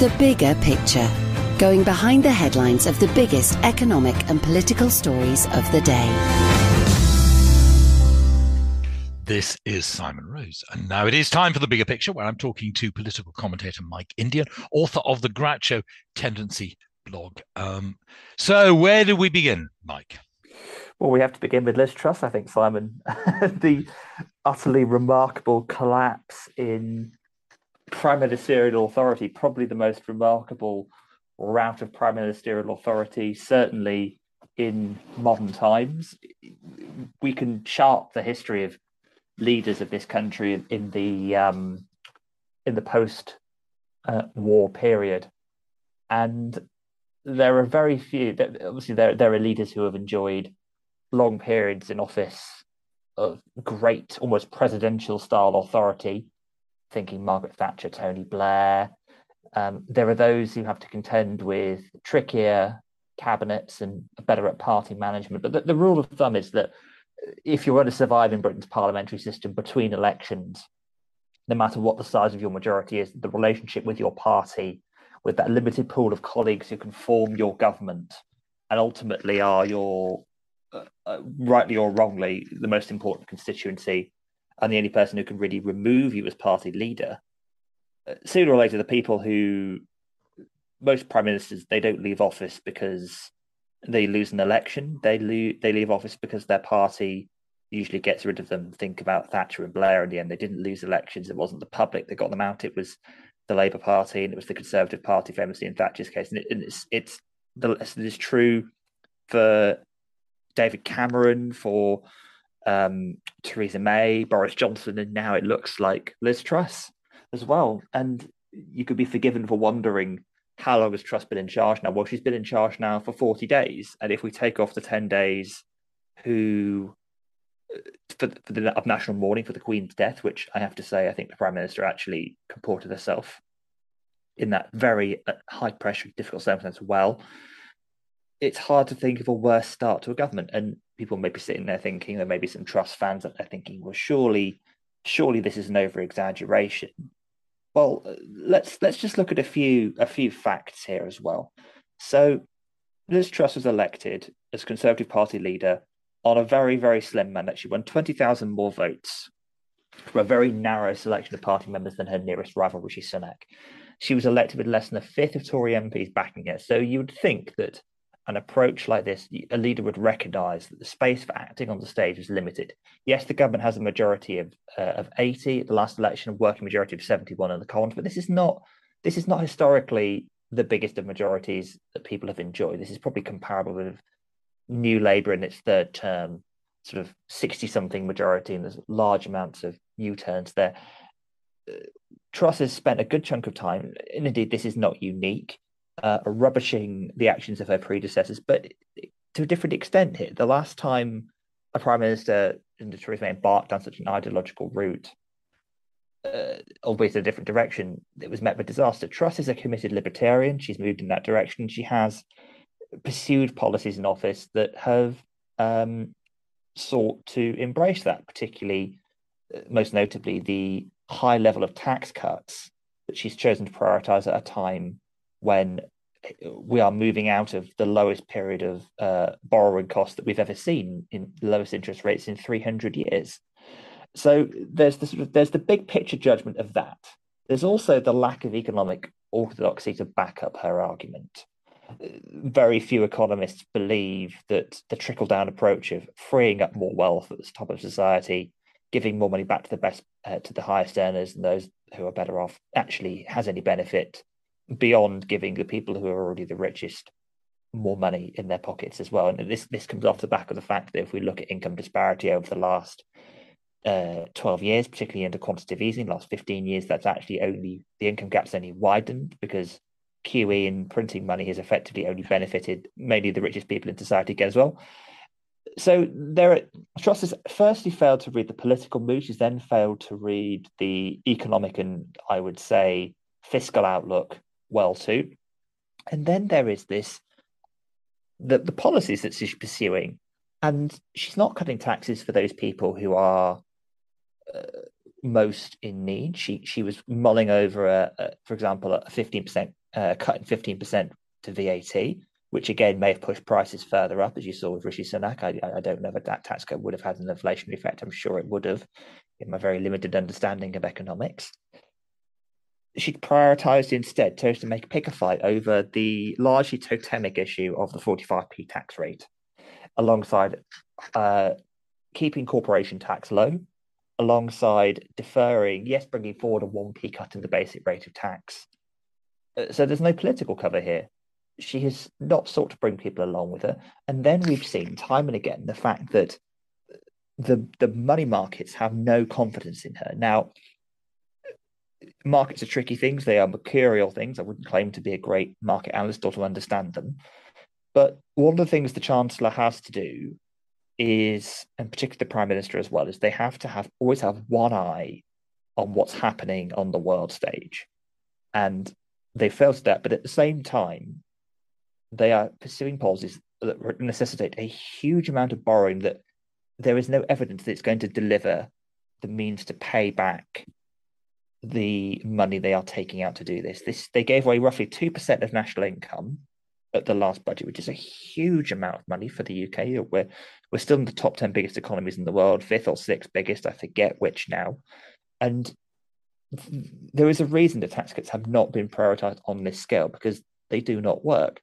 The bigger picture. Going behind the headlines of the biggest economic and political stories of the day. This is Simon Rose. And now it is time for the bigger picture, where I'm talking to political commentator Mike Indian, author of the Groucho Tendency blog. Um, so, where do we begin, Mike? Well, we have to begin with Liz Truss, I think, Simon. the utterly remarkable collapse in prime ministerial authority, probably the most remarkable route of prime ministerial authority, certainly in modern times. We can chart the history of leaders of this country in the um, in the post uh, war period, and there are very few. Obviously, there there are leaders who have enjoyed long periods in office of great, almost presidential style authority thinking Margaret Thatcher, Tony Blair. Um, there are those who have to contend with trickier cabinets and better at party management. But the, the rule of thumb is that if you're going to survive in Britain's parliamentary system between elections, no matter what the size of your majority is, the relationship with your party, with that limited pool of colleagues who can form your government and ultimately are your, uh, uh, rightly or wrongly, the most important constituency, and the only person who can really remove you as party leader, uh, sooner or later, the people who most prime ministers they don't leave office because they lose an election. They they leave office because their party usually gets rid of them. Think about Thatcher and Blair. In the end, they didn't lose elections. It wasn't the public that got them out. It was the Labour Party and it was the Conservative Party, famously in Thatcher's case. And, it, and it's it's the it is true for David Cameron, for um, Theresa May, Boris Johnson, and now it looks like Liz Truss as well. And you could be forgiven for wondering how long has Truss been in charge now? Well, she's been in charge now for 40 days. And if we take off the 10 days who uh, for, for the of national mourning for the Queen's death, which I have to say, I think the Prime Minister actually comported herself in that very uh, high pressure, difficult circumstance well. It's hard to think of a worse start to a government. And people may be sitting there thinking, there may be some Truss fans that they're thinking, well, surely, surely this is an over exaggeration. Well, let's let's just look at a few a few facts here as well. So, Liz Truss was elected as Conservative Party leader on a very very slim mandate. She won twenty thousand more votes from a very narrow selection of party members than her nearest rival, Rishi Sunak. She was elected with less than a fifth of Tory MPs backing her. So you would think that an approach like this, a leader would recognise that the space for acting on the stage is limited. Yes, the government has a majority of uh, of eighty. The last election, a working majority of seventy one in the Commons, but this is not this is not historically the biggest of majorities that people have enjoyed. This is probably comparable with New Labour in its third term, sort of sixty something majority, and there's large amounts of U turns there. Uh, Truss has spent a good chunk of time, and indeed this is not unique uh, rubbishing the actions of her predecessors, but to a different extent here. The last time a prime minister in the Theresa May embarked on such an ideological route, uh, albeit in a different direction, it was met with disaster. Truss is a committed libertarian. She's moved in that direction. She has pursued policies in office that have um, sought to embrace that, particularly, uh, most notably, the high level of tax cuts that she's chosen to prioritize at a time when we are moving out of the lowest period of uh, borrowing costs that we've ever seen in lowest interest rates in 300 years. So there's the sort of, there's the big picture judgment of that. There's also the lack of economic orthodoxy to back up her argument. Very few economists believe that the trickle down approach of freeing up more wealth at the top of society, giving more money back to the best uh, to the highest earners and those who are better off actually has any benefit beyond giving the people who are already the richest more money in their pockets as well. And this this comes off the back of the fact that if we look at income disparity over the last uh, 12 years, particularly under quantitative easing, last 15 years, that's actually only the income gap's only widened because QE and printing money has effectively only benefited mainly the richest people in society as well. So there, are Truss has firstly failed to read the political mood. She's then failed to read the economic and I would say fiscal outlook well too. And then there is this the the policies that she's pursuing, and she's not cutting taxes for those people who are uh, most in need. She she was mulling over, a, a for example, a fifteen percent uh, cut in fifteen percent to VAT, which again may have pushed prices further up, as you saw with Rishi Sunak. I, I don't know if that tax cut would have had an inflationary effect. I'm sure it would have, in my very limited understanding of economics. She prioritised instead chose to make a pick a fight over the largely totemic issue of the 45p tax rate, alongside uh, keeping corporation tax low alongside deferring, yes, bringing forward a 1p cut in the basic rate of tax. Uh, so there's no political cover here. She has not sought to bring people along with her. And then we've seen time and again the fact that the, the money markets have no confidence in her. Now, markets are tricky things, they are mercurial things. I wouldn't claim to be a great market analyst or to understand them. But one of the things the Chancellor has to do is, and particularly the prime minister as well, is they have to have always have one eye on what's happening on the world stage, and they fail to that. But at the same time, they are pursuing policies that necessitate a huge amount of borrowing that there is no evidence that it's going to deliver the means to pay back the money they are taking out to do this. This they gave away roughly two percent of national income at the last budget, which is a huge amount of money for the UK. We're we're still in the top ten biggest economies in the world, fifth or sixth biggest, I forget which now. And there is a reason the tax cuts have not been prioritized on this scale because they do not work.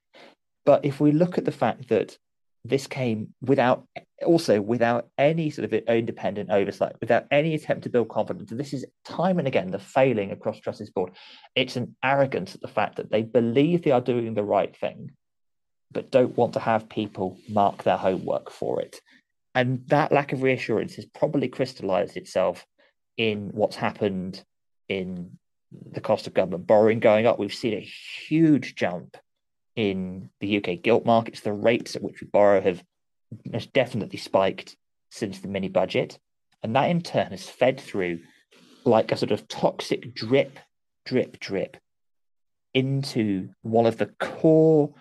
But if we look at the fact that this came without also without any sort of independent oversight, without any attempt to build confidence. This is time and again the failing across Truss's board. It's an arrogance at the fact that they believe they are doing the right thing, but don't want to have people mark their homework for it. And that lack of reassurance has probably crystallized itself in what's happened in the cost of government borrowing going up. We've seen a huge jump in the UK gilt markets. The rates at which we borrow have, has definitely spiked since the mini budget. And that in turn has fed through like a sort of toxic drip, drip, drip into one of the core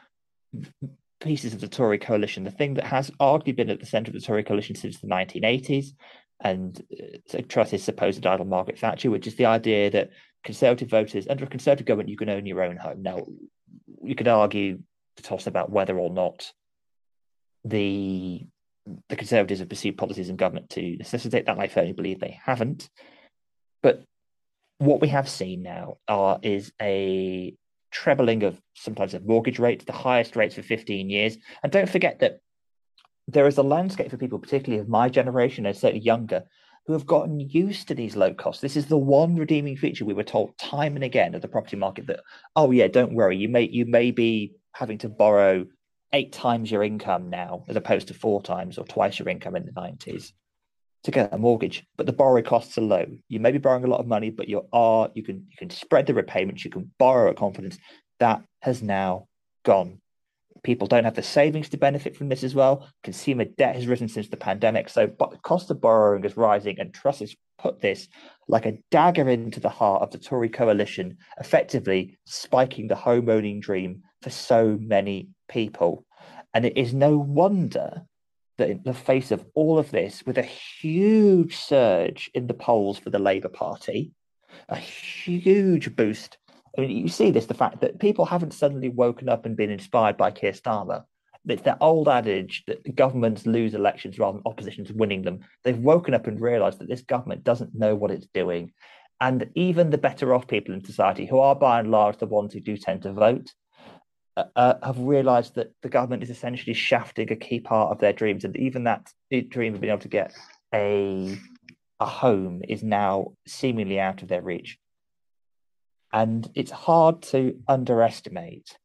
pieces of the Tory coalition, the thing that has arguably been at the centre of the Tory coalition since the 1980s, and uh, Truss's supposed idol Margaret Thatcher, which is the idea that Conservative voters, under a Conservative government, you can own your own home. Now, you could argue the toss about whether or not the the Conservatives have pursued policies in government to necessitate that. I firmly believe they haven't. But what we have seen now are is a trebling of sometimes of mortgage rates, the highest rates for 15 years. And don't forget that there is a landscape for people, particularly of my generation and certainly younger, who have gotten used to these low costs. This is the one redeeming feature we were told time and again of the property market that, oh yeah, don't worry, you may you may be having to borrow eight times your income now as opposed to four times or twice your income in the 90s to get a mortgage, but the borrowing costs are low. You may be borrowing a lot of money, but you are you can you can spread the repayments, you can borrow at confidence. That has now gone. People don't have the savings to benefit from this as well. Consumer debt has risen since the pandemic, so but the cost of borrowing is rising, and Truss has put this like a dagger into the heart of the Tory coalition, effectively spiking the home owning dream for so many people. And it is no wonder that in the face of all of this, with a huge surge in the polls for the Labour Party, a huge boost. I mean, you see this the fact that people haven't suddenly woken up and been inspired by Keir Starmer. It's that old adage that governments lose elections rather than oppositions winning them. They've woken up and realised that this government doesn't know what it's doing. And even the better off people in society, who are by and large the ones who do tend to vote, uh, uh, have realised that the government is essentially shafting a key part of their dreams, and even that dream of being able to get a a home is now seemingly out of their reach. And it's hard to underestimate,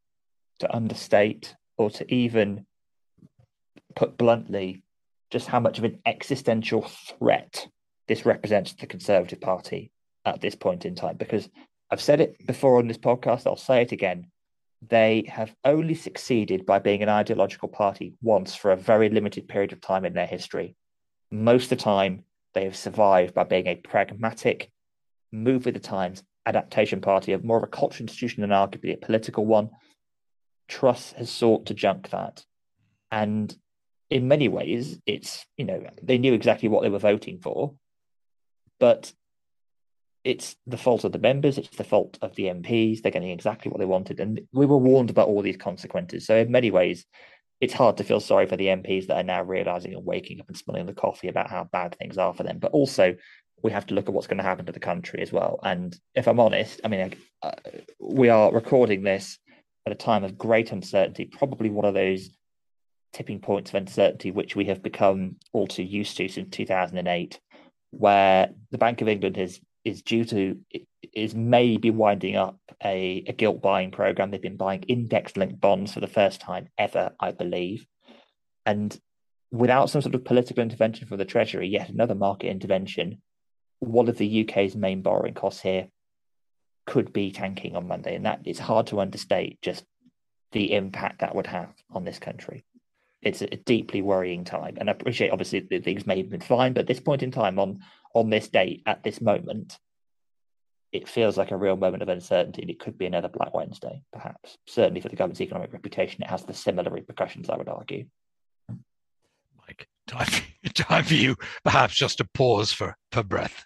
to understate, or to even put bluntly just how much of an existential threat this represents to the Conservative Party at this point in time. Because I've said it before on this podcast, I'll say it again. They have only succeeded by being an ideological party once for a very limited period of time in their history. Most of the time, they have survived by being a pragmatic, move with the times adaptation party of more of a cultural institution than arguably a political one. Truss has sought to junk that. And in many ways, it's, you know, they knew exactly what they were voting for, but it's the fault of the members, it's the fault of the MPs. They're getting exactly what they wanted. And we were warned about all these consequences. So, in many ways, it's hard to feel sorry for the MPs that are now realizing and waking up and smelling the coffee about how bad things are for them. But also, we have to look at what's going to happen to the country as well. And if I'm honest, I mean, uh, we are recording this at a time of great uncertainty, probably one of those tipping points of uncertainty which we have become all too used to since 2008, where the Bank of England is is due to is maybe winding up a, a gilt buying program. They've been buying index linked bonds for the first time ever, I believe, and without some sort of political intervention from the Treasury, yet another market intervention one of the UK's main borrowing costs here could be tanking on Monday, and that it's hard to understate just the impact that would have on this country. It's a deeply worrying time, and I appreciate obviously that things may have been fine, but at this point in time, on on this date, at this moment, it feels like a real moment of uncertainty, and it could be another Black Wednesday, perhaps. Certainly for the government's economic reputation, it has the similar repercussions, I would argue. Mike, time, time for you, perhaps just to pause for for breath.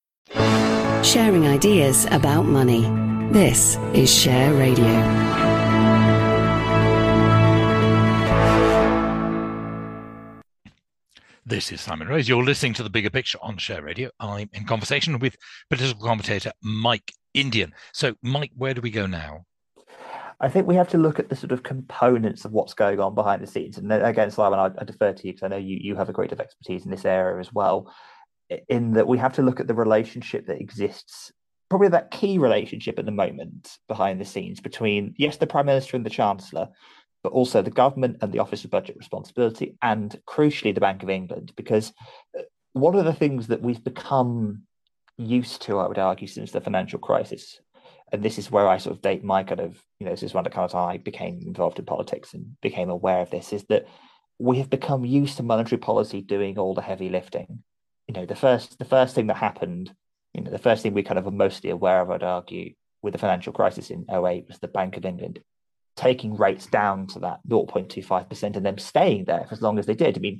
Sharing ideas about money. This is Share Radio. This is Simon Rose. You're listening to The Bigger Picture on Share Radio. I'm in conversation with political commentator Mike Indian. So, Mike, where do we go now? I think we have to look at the sort of components of what's going on behind the scenes. And again, Simon, I, I defer to you because I know you, you have a great deal of expertise in this area as well in that we have to look at the relationship that exists probably that key relationship at the moment behind the scenes between yes the prime minister and the chancellor but also the government and the office of budget responsibility and crucially the bank of england because uh, one of the things that we've become used to i would argue since the financial crisis and this is where i sort of date my kind of you know this is when kind of i became involved in politics and became aware of this is that we have become used to monetary policy doing all the heavy lifting you know the first the first thing that happened you know the first thing we kind of are mostly aware of i'd argue with the financial crisis in 08 was the bank of england taking rates down to that 0.25% and then staying there for as long as they did. I mean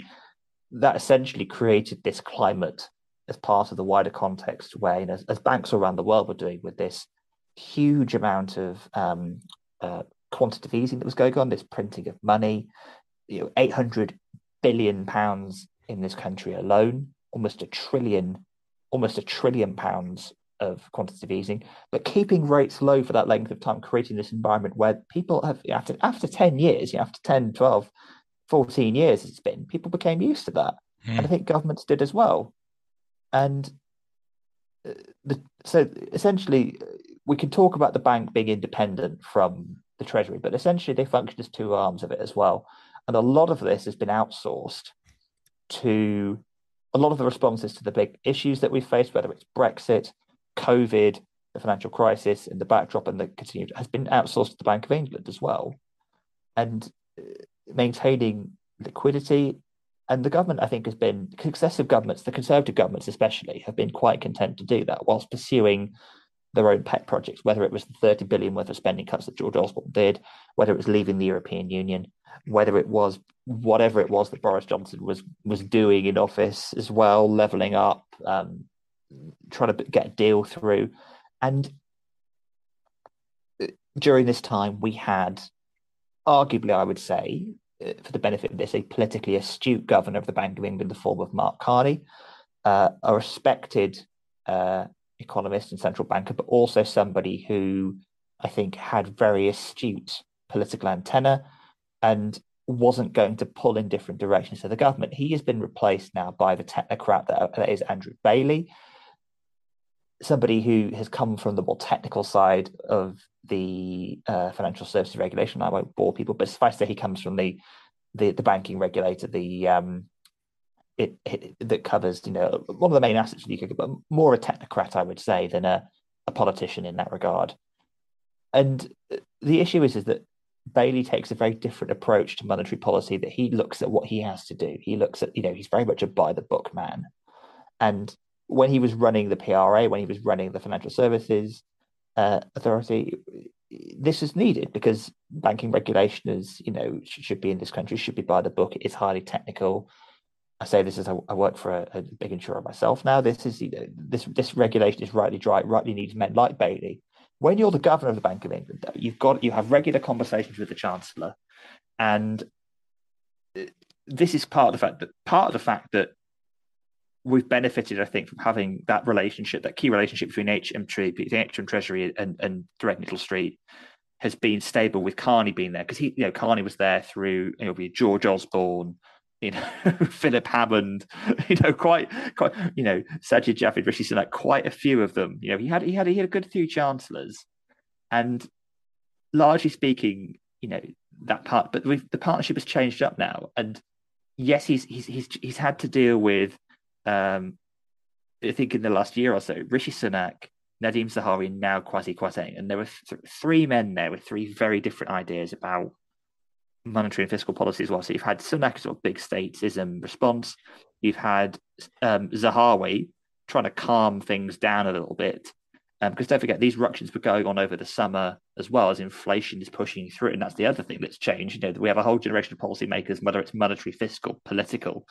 that essentially created this climate as part of the wider context where you know as, as banks around the world were doing with this huge amount of um, uh, quantitative easing that was going on this printing of money you know 800 billion pounds in this country alone almost a trillion, almost a trillion pounds of quantitative easing, but keeping rates low for that length of time, creating this environment where people have, after, after 10 years, after 10, 12, 14 years it's been, people became used to that. Mm. And I think governments did as well. And uh, the, so essentially, we can talk about the bank being independent from the Treasury, but essentially they function as two arms of it as well. And a lot of this has been outsourced to a lot of the responses to the big issues that we've faced, whether it's Brexit, COVID, the financial crisis, and the backdrop and the continued, has been outsourced to the Bank of England as well. And uh, maintaining liquidity, and the government, I think, has been successive governments, the Conservative governments especially, have been quite content to do that whilst pursuing their own pet projects, whether it was the 30 billion worth of spending cuts that George Osborne did, whether it was leaving the European Union, whether it was whatever it was that Boris Johnson was was doing in office as well, leveling up, um, trying to get a deal through, and uh, during this time we had, arguably, I would say, uh, for the benefit of this, a politically astute governor of the Bank of England, the form of Mark Carney, uh, a respected uh, economist and central banker, but also somebody who I think had very astute political antenna and wasn't going to pull in different directions of the government. He has been replaced now by the technocrat that, that is Andrew Bailey, somebody who has come from the more technical side of the uh, financial services regulation. I won't bore people, but suffice to say, he comes from the the, the banking regulator, the um, it, it, that covers you know one of the main assets of the UK, but more a technocrat, I would say, than a, a politician in that regard. And the issue is is that Bailey takes a very different approach to monetary policy. That he looks at what he has to do. He looks at you know he's very much a by the book man, and when he was running the PRA, when he was running the Financial Services uh, Authority, this is needed because banking regulation is, you know, should be in this country, should be by the book. It is highly technical. I say this as I, work for a, a, big insurer myself now. This is, this this regulation is rightly dry, rightly needs men like Bailey. When you're the governor of the Bank of England, though, you've got you have regular conversations with the chancellor, and uh, this is part of the fact that part of the fact that we've benefited, I think, from having that relationship, that key relationship between HM, the HM Treasury and, and Threadneedle Street has been stable with Carney being there because he, you know, Carney was there through, you know, George Osborne, you know, Philip Hammond, you know, quite, quite, you know, Sajid Javid, Rishi Sunak, quite a few of them. You know, he had, he had, he had a good few chancellors, and largely speaking, you know, that part, but the partnership has changed up now, and yes, he's he's he's he's had to deal with um, I think in the last year or so, Rishi Sunak, Nadhim Zahawi, and now Kwasi Kwarteng, and there were th- three men there with three very different ideas about monetary and fiscal policy as well. So you've had Sunak's sort of big statism response, you've had um, Zahawi trying to calm things down a little bit, um, because don't forget these ructions were going on over the summer as well as inflation is pushing through, and that's the other thing that's changed. You know, we have a whole generation of policymakers, whether it's monetary, fiscal, political,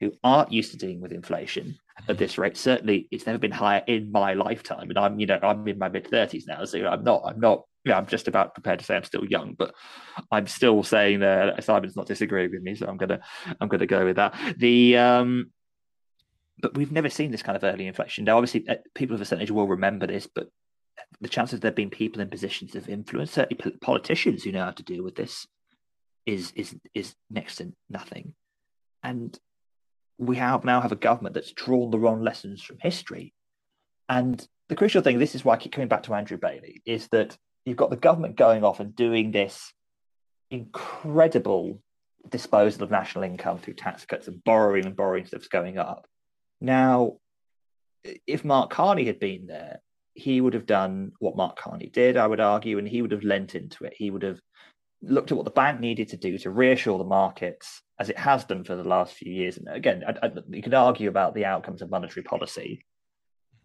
who aren't used to dealing with inflation at this rate. Certainly, it's never been higher in my lifetime, and I'm, you know, I'm in my mid thirties now, so I'm not, I'm not, yeah, I'm just about prepared to say I'm still young, but I'm still saying that Simon's not disagreeing with me, so I'm gonna, I'm gonna go with that. The um, but we've never seen this kind of early inflection. Now, obviously, uh, people of a certain age will remember this, but the chances of there being people in positions of influence, certainly politicians who know how to deal with this, is is is next to nothing. And we have now have a government that's drawn the wrong lessons from history. And the crucial thing, this is why I keep coming back to Andrew Bailey, is that you've got the government going off and doing this incredible disposal of national income through tax cuts and borrowing and borrowing stuff's going up. Now, if Mark Carney had been there, he would have done what Mark Carney did, I would argue, and he would have lent into it. He would have looked at what the bank needed to do to reassure the markets, as it has done for the last few years. And again, I, I, you could argue about the outcomes of monetary policy.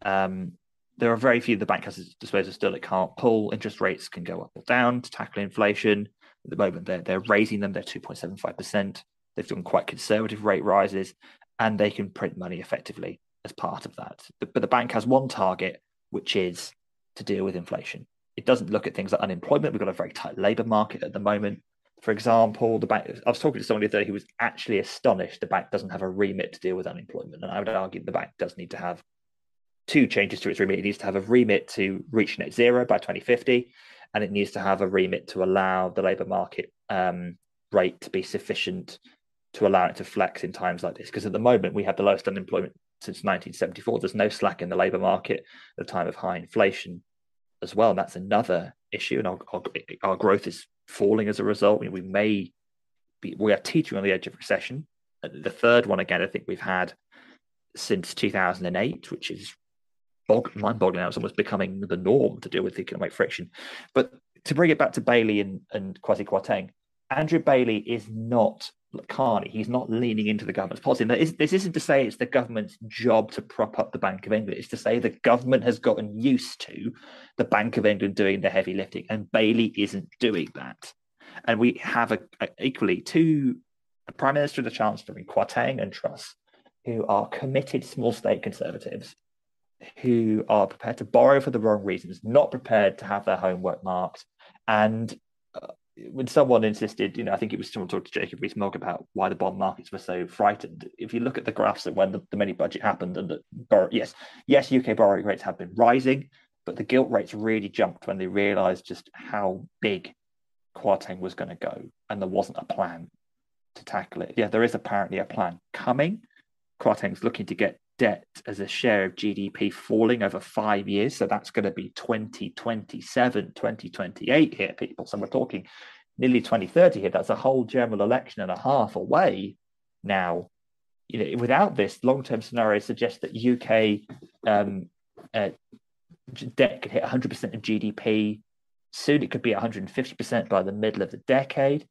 Um, there are very few the bank has at disposal still. It can't pull. Interest rates can go up or down to tackle inflation. At the moment, they're, they're raising them. They're 2.75%. They've done quite conservative rate rises and they can print money effectively as part of that. But the bank has one target, which is to deal with inflation. It doesn't look at things like unemployment. We've got a very tight labour market at the moment. For example, the bank. I was talking to somebody the other who was actually astonished the bank doesn't have a remit to deal with unemployment, and I would argue the bank does need to have two changes to its remit. It needs to have a remit to reach net zero by 2050, and it needs to have a remit to allow the labour market um, rate to be sufficient to allow it to flex in times like this. Because at the moment, we have the lowest unemployment since 1974. There's no slack in the labour market at a time of high inflation as well. And that's another issue. And our, our, our growth is falling as a result. We may be, we are teetering on the edge of recession. The third one, again, I think we've had since 2008, which is mind boggling. It's almost becoming the norm to deal with economic friction. But to bring it back to Bailey and, and Kwasi Kwarteng, Andrew Bailey is not Carney. He's not leaning into the government's policy. Is, this isn't to say it's the government's job to prop up the Bank of England. It's to say the government has gotten used to the Bank of England doing the heavy lifting, and Bailey isn't doing that. And we have a, a equally two Prime Minister and the Chancellor in Kwarteng and Truss, who are committed small state conservatives, who are prepared to borrow for the wrong reasons, not prepared to have their homework marked, and uh, when someone insisted, you know, I think it was someone talked to Jacob Rees-Mogg about why the bond markets were so frightened. If you look at the graphs of when the, the mini budget happened, and the yes, yes, UK borrowing rates have been rising, but the gilt rates really jumped when they realised just how big Kwarteng was going to go, and there wasn't a plan to tackle it. Yeah, there is apparently a plan coming. Kwarteng's looking to get debt as a share of GDP falling over five years. So that's going to be 2027, 2028 here, people. So we're talking nearly 2030 here. That's a whole general election and a half away now. You know, without this, long-term scenario suggests that UK um, uh, debt could hit 100% of GDP. Soon it could be 150% by the middle of the decade.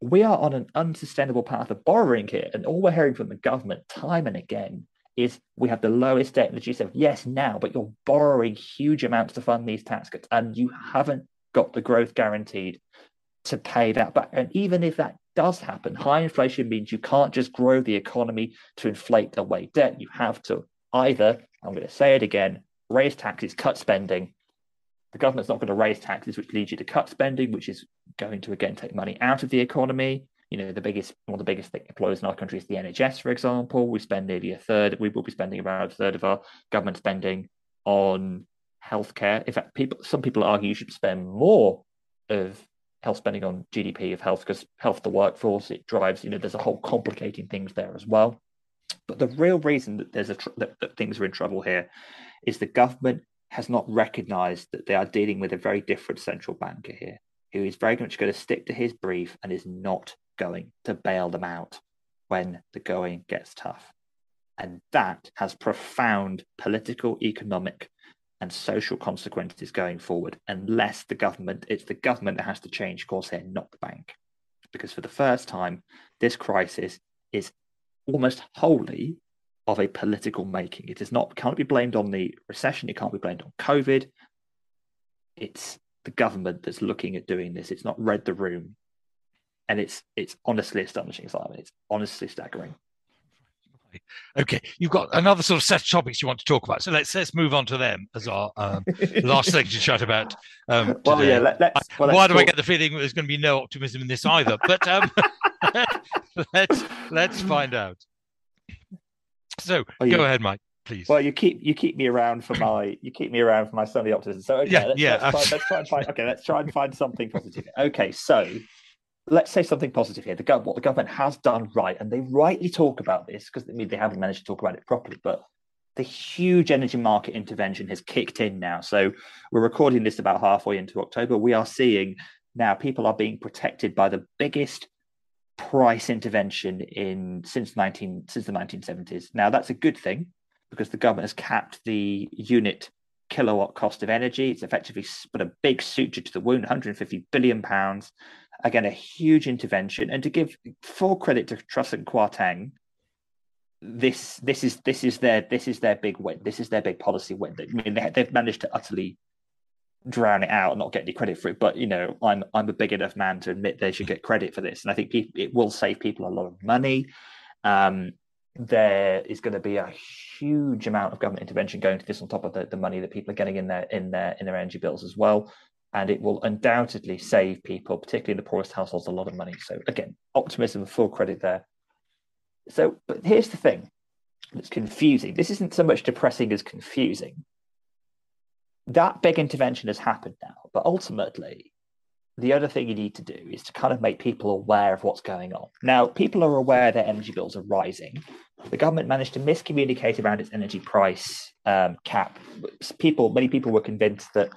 We are on an unsustainable path of borrowing here. And all we're hearing from the government time and again is we have the lowest debt in the G7. Yes, now, but you're borrowing huge amounts to fund these tax cuts, and you haven't got the growth guaranteed to pay that back. And even if that does happen, high inflation means you can't just grow the economy to inflate away debt. You have to either, I'm going to say it again, raise taxes, cut spending. The government's not going to raise taxes, which leads you to cut spending, which is going to again take money out of the economy you know, the biggest one of the biggest employers in our country is the NHS, for example. We spend nearly a third. We will be spending about a third of our government spending on healthcare. In fact, people some people argue you should spend more of health spending on GDP of health because health the workforce it drives. You know, there's a whole complicating things there as well. But the real reason that there's a tr- that, that things are in trouble here is the government has not recognised that they are dealing with a very different central banker here, who is very much going to stick to his brief and is not going to bail them out when the going gets tough. And that has profound political, economic, and social consequences going forward, unless the government, it's the government that has to change course here, not the bank. Because for the first time, this crisis is almost wholly of a political making. It is not can't be blamed on the recession, it can't be blamed on COVID. It's the government that's looking at doing this. It's not read the room and it's it's honestly astonishing, Simon. It's honestly staggering. Okay, you've got another sort of set of topics you want to talk about, so let's let's move on to them as our um, last thing to chat about. Um, well, yeah, let, us well, why do talk. I get the feeling there's going to be no optimism in this either? But um, let's let's find out. So oh, go ahead, Mike. Please. Well, you keep you keep me around for my you keep me around for my sunny optimism. So okay, yeah, let's, yeah. Let's try, let's try and find okay. Let's try and find something positive. Okay, so let's say something positive here. The what the government has done right, and they rightly talk about this because I mean, they haven't managed to talk about it properly, but the huge energy market intervention has kicked in now. So we're recording this about halfway into October. We are seeing now people are being protected by the biggest price intervention in since 19 since the 1970s. Now that's a good thing because the government has capped the unit kilowatt cost of energy. It's effectively put a big suture to the wound, 150 billion pounds again, a huge intervention. And to give full credit to Truss and Kwarteng, this this is this is their this is their big win. This is their big policy win. I mean, they, they've managed to utterly drown it out and not get any credit for it. But you know, I'm I'm a big enough man to admit they should get credit for this, and I think people, it will save people a lot of money. Um, there is going to be a huge amount of government intervention going to this on top of the, the money that people are getting in their in their in their energy bills as well and it will undoubtedly save people, particularly the poorest households, a lot of money. So again, optimism, full credit there. So, but here's the thing that's confusing. This isn't so much depressing as confusing. That big intervention has happened now, but ultimately, the other thing you need to do is to kind of make people aware of what's going on. Now, people are aware that energy bills are rising. The government managed to miscommunicate around its energy price um, cap. People, many people were convinced that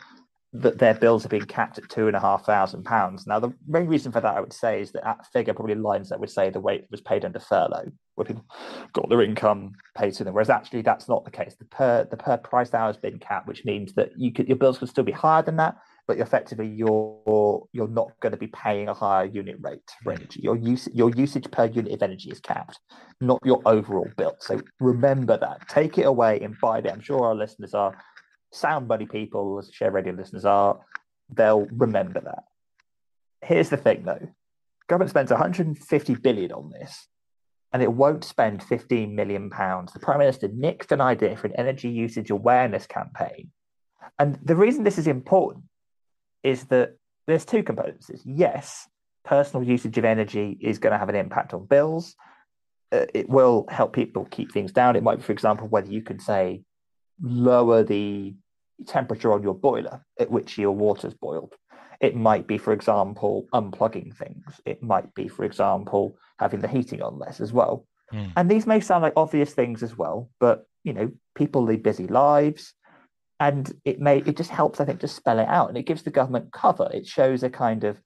that their bills have been capped at two and a half thousand pounds. Now, the main reason for that, I would say, is that that figure probably lines that would say the it was paid under furlough, where people got their income paid to them. Whereas actually, that's not the case. The per the per price hour has been capped, which means that you could your bills could still be higher than that, but effectively you're you're not going to be paying a higher unit rate for energy. Your use your usage per unit of energy is capped, not your overall bill. So remember that. Take it away and buy it. I'm sure our listeners are sound money people, as share radio listeners are, they'll remember that. Here's the thing though government spends 150 billion on this and it won't spend 15 million pounds. The Prime Minister nixed an idea for an energy usage awareness campaign. And the reason this is important is that there's two components. Yes, personal usage of energy is going to have an impact on bills. Uh, it will help people keep things down. It might be, for example, whether you can say lower the temperature on your boiler at which your water's boiled. It might be, for example, unplugging things. It might be, for example, having the heating on less as well. Mm. And these may sound like obvious things as well, but you know, people lead busy lives, and it may it just helps, I think, to spell it out, and it gives the government cover. It shows a kind of,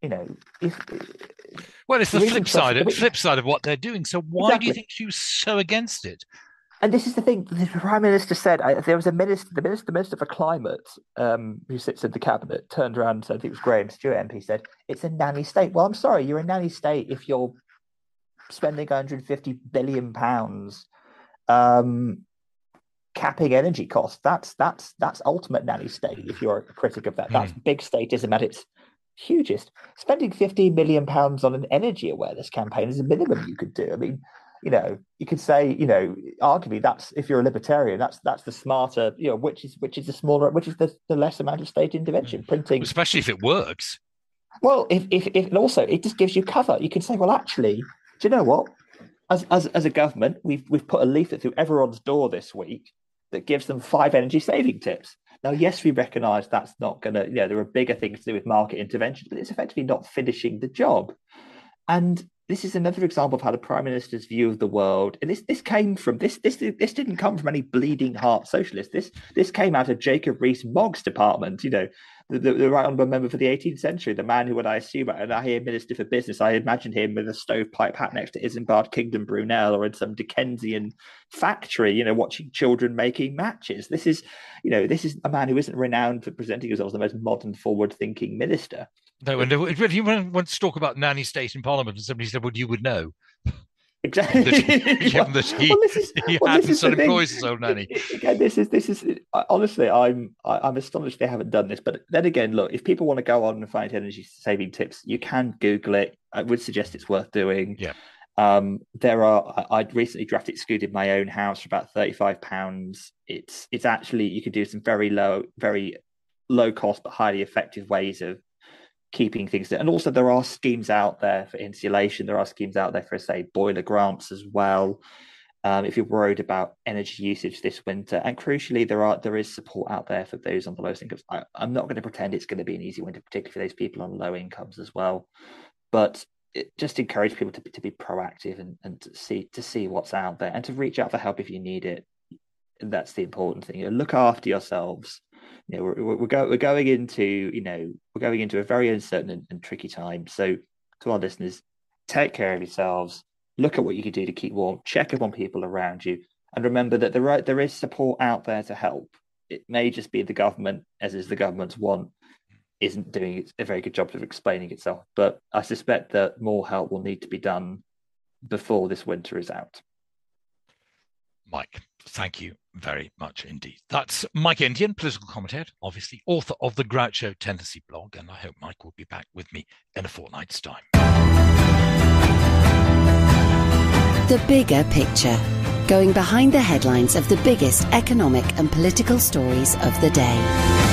you know, if well, it's the flip side. Of, flip side of what they're doing. So why exactly. do you think she was so against it? And this is the thing. The prime minister said I, there was a minister, the minister, the minister for climate, um, who sits in the cabinet, turned around and said, "I think it was Graham Stuart MP said it's a nanny state." Well, I'm sorry, you're a nanny state if you're spending 150 billion pounds um, capping energy costs. That's that's that's ultimate nanny state. If you're a critic of that, that's mm. big statism at its hugest. Spending 15 million pounds on an energy awareness campaign is a minimum you could do. I mean, you know, you could say, you know, arguably that's if you're a libertarian, that's that's the smarter, you know, which is which is the smaller, which is the, the less amount of state intervention. Hmm. Printing, especially if it works. Well, if if, if also it just gives you cover. You can say, well, actually, do you know what? As as as a government, we've we've put a leaflet through everyone's door this week that gives them five energy saving tips. Now, yes, we recognise that's not going to, you know, there are bigger things to do with market intervention, but it's effectively not finishing the job. And this is another example of how the prime minister's view of the world and this this came from this this this didn't come from any bleeding heart socialist. This this came out of jacob rees-mogg's department you know the, the, the right honourable member for the 18th century the man who would i assume and i hear minister for business i imagine him with a stovepipe hat next to isambard kingdom brunel or in some dickensian factory you know watching children making matches this is you know this is a man who isn't renowned for presenting himself as the most modern forward thinking minister no, and if you to talk about nanny state in Parliament, and somebody said, "Well, you would know." Exactly. Given that he, well, is, he well, hadn't sort employs his own nanny. Again, this is this is honestly, I'm I'm astonished they haven't done this. But then again, look, if people want to go on and find energy saving tips, you can Google it. I would suggest it's worth doing. Yeah. Um, there are. I'd recently drafted excluded my own house for about thirty five pounds. It's it's actually you can do some very low, very low cost but highly effective ways of keeping things and also there are schemes out there for insulation. There are schemes out there for say boiler grants as well um, if you're worried about energy usage this winter. And crucially there are there is support out there for those on the lowest incomes I, i'm not going to pretend it's going to be an easy winter particularly for those people on low incomes as well. But it just encourage people to to be proactive and, and to see to see what's out there and to reach out for help if you need it. That's the important thing. You know, look after yourselves you know, we're, we're, go, we're going into, you know, we're going into a very uncertain and, and tricky time. So to our listeners, take care of yourselves, look at what you can do to keep warm, check up on people around you, and remember that there, there is support out there to help. It may just be the government, as is the government's want, isn't doing a very good job of explaining itself. But I suspect that more help will need to be done before this winter is out. Mike, thank you very much indeed. That's Mike Indian, political commentator, obviously author of the Groucho Tendency blog, and I hope Mike will be back with me in a fortnight's time. The bigger picture, going behind the headlines of the biggest economic and political stories of the day.